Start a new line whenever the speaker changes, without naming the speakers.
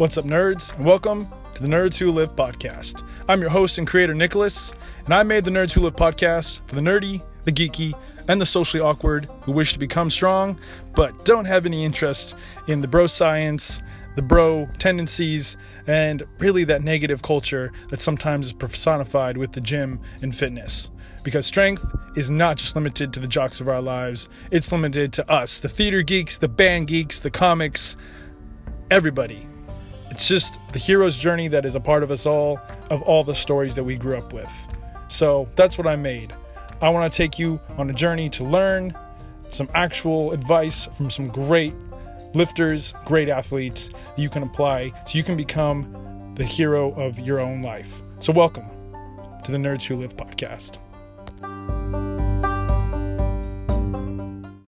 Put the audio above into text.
What's up, nerds? And welcome to the Nerds Who Lift podcast. I'm your host and creator, Nicholas, and I made the Nerds Who Lift podcast for the nerdy, the geeky, and the socially awkward who wish to become strong but don't have any interest in the bro science, the bro tendencies, and really that negative culture that sometimes is personified with the gym and fitness. Because strength is not just limited to the jocks of our lives, it's limited to us, the theater geeks, the band geeks, the comics, everybody. It's just the hero's journey that is a part of us all, of all the stories that we grew up with. So that's what I made. I want to take you on a journey to learn some actual advice from some great lifters, great athletes that you can apply so you can become the hero of your own life. So, welcome to the Nerds Who Lift podcast.